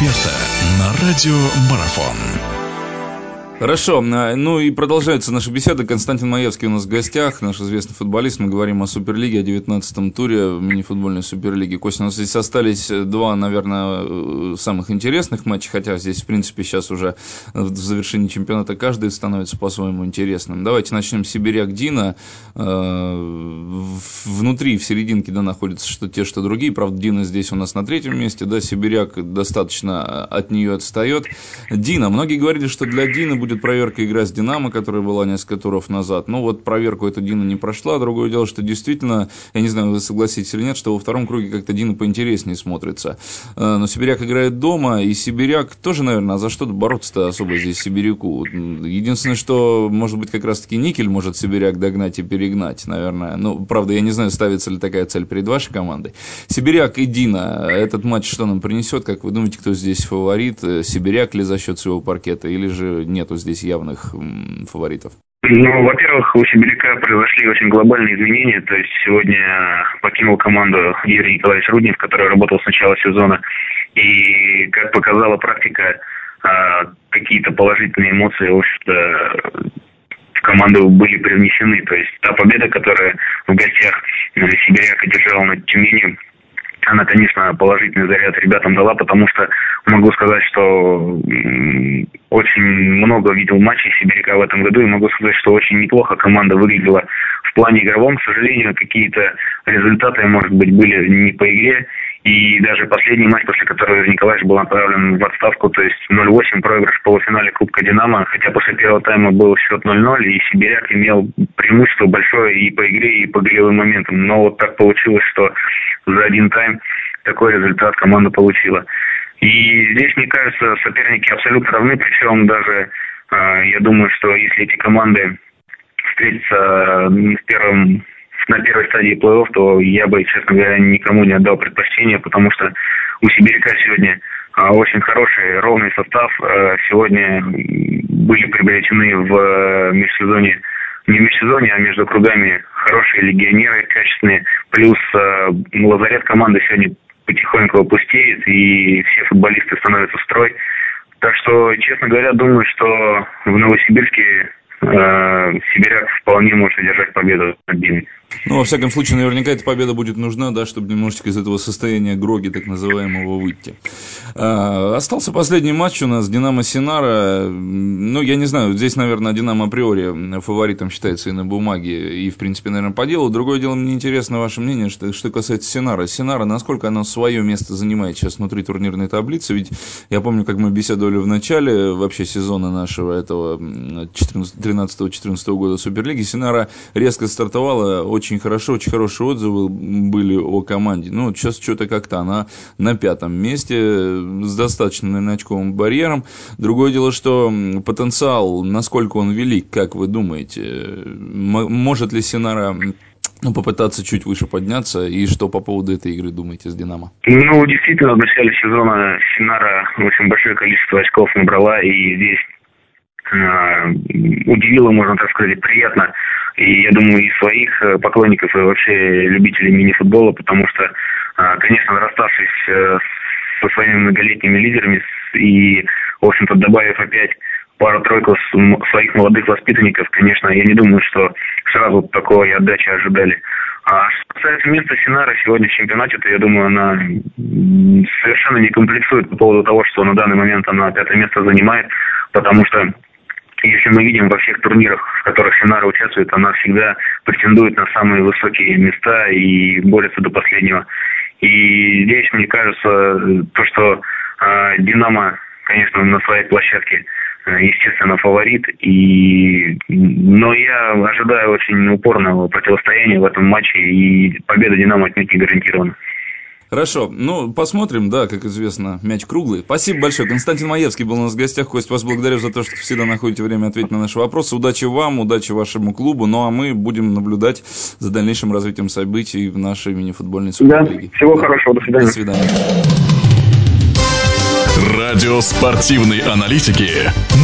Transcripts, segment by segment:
эксперта на радио Марафон. Хорошо, а, ну и продолжается наша беседа. Константин Маевский у нас в гостях, наш известный футболист. Мы говорим о Суперлиге, о 19-м туре мини-футбольной Суперлиги. Костя, у нас здесь остались два, наверное, самых интересных матча, хотя здесь, в принципе, сейчас уже в завершении чемпионата каждый становится по-своему интересным. Давайте начнем с Сибиряк-Дина. А, внутри, в серединке, да, находятся что те, что другие. Правда, Дина здесь у нас на третьем месте, да, Сибиряк достаточно от нее отстает. Дина, многие говорили, что для Дина будет будет проверка игра с «Динамо», которая была несколько туров назад. Ну, вот проверку эта Дина не прошла. Другое дело, что действительно, я не знаю, вы согласитесь или нет, что во втором круге как-то Дина поинтереснее смотрится. Э, но Сибиряк играет дома, и Сибиряк тоже, наверное, за что бороться-то особо здесь Сибиряку? Единственное, что, может быть, как раз-таки Никель может Сибиряк догнать и перегнать, наверное. Ну, правда, я не знаю, ставится ли такая цель перед вашей командой. Сибиряк и Дина, этот матч что нам принесет? Как вы думаете, кто здесь фаворит? Э, Сибиряк ли за счет своего паркета, или же нету здесь явных фаворитов? Ну, во-первых, у Сибиряка произошли очень глобальные изменения. То есть сегодня покинул команду Юрий Николаевич Руднев, который работал с начала сезона. И, как показала практика, а, какие-то положительные эмоции, в общем-то, в команду были привнесены. То есть та победа, которая в гостях Сибиряк одержал над Тюменью, она, конечно, положительный заряд ребятам дала, потому что могу сказать, что очень много видел матчей Сибиряка в этом году, и могу сказать, что очень неплохо команда выглядела в плане игровом. К сожалению, какие-то результаты, может быть, были не по игре, и даже последний матч, после которого Николаевич был направлен в отставку, то есть 0-8 проигрыш в полуфинале Кубка «Динамо», хотя после первого тайма был счет 0-0, и Сибиряк имел преимущество большое и по игре, и по голевым моментам. Но вот так получилось, что за один тайм такой результат команда получила. И здесь, мне кажется, соперники абсолютно равны, причем даже э, я думаю, что если эти команды встретятся в первом на первой стадии плей-офф, то я бы, честно говоря, никому не отдал предпочтение, потому что у Сибиряка сегодня а, очень хороший, ровный состав. А, сегодня были приобретены в э, межсезонье, не в межсезонье, а между кругами хорошие легионеры, качественные. Плюс э, лазарет команды сегодня потихоньку опустеет, и все футболисты становятся в строй. Так что, честно говоря, думаю, что в Новосибирске э, Сибиряк вполне может одержать победу над Диной. Ну, во всяком случае, наверняка эта победа будет нужна, да, чтобы немножечко из этого состояния Гроги, так называемого, выйти. А, остался последний матч у нас, Динамо Синара. Ну, я не знаю, здесь, наверное, Динамо априори фаворитом считается и на бумаге, и, в принципе, наверное, по делу. Другое дело, мне интересно ваше мнение, что, что касается Синара. Синара, насколько она свое место занимает сейчас внутри турнирной таблицы? Ведь я помню, как мы беседовали в начале вообще сезона нашего этого 13-14 года Суперлиги. Синара резко стартовала, очень хорошо, очень хорошие отзывы были о команде. Ну, сейчас что-то как-то она на пятом месте с достаточным, наверное, очковым барьером. Другое дело, что потенциал, насколько он велик, как вы думаете, может ли Синара ну, попытаться чуть выше подняться, и что по поводу этой игры думаете с «Динамо»? Ну, действительно, в начале сезона Синара очень большое количество очков набрала, и здесь э, удивило, можно так сказать, приятно и я думаю, и своих э, поклонников, и вообще любителей мини-футбола, потому что, а, конечно, расставшись э, со своими многолетними лидерами и, в общем-то, добавив опять пару-тройку своих молодых воспитанников, конечно, я не думаю, что сразу такой отдачи ожидали. А что касается места Синара сегодня в чемпионате, то я думаю, она совершенно не комплексует по поводу того, что на данный момент она пятое место занимает, потому что если мы видим во всех турнирах, в которых Синара участвует, она всегда претендует на самые высокие места и борется до последнего. И здесь, мне кажется, то, что э, Динамо, конечно, на своей площадке, э, естественно, фаворит. И... Но я ожидаю очень упорного противостояния в этом матче, и победа Динамо отнюдь не гарантирована. Хорошо. Ну, посмотрим, да, как известно, мяч круглый. Спасибо большое. Константин Маевский был у нас в гостях. Кость, вас благодарю за то, что всегда находите время ответить на наши вопросы. Удачи вам, удачи вашему клубу. Ну, а мы будем наблюдать за дальнейшим развитием событий в нашей мини-футбольной суперлиге. Да, всего да. хорошего. До свидания. До свидания. Радио спортивной аналитики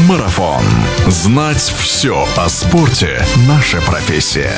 «Марафон». Знать все о спорте – наша профессия.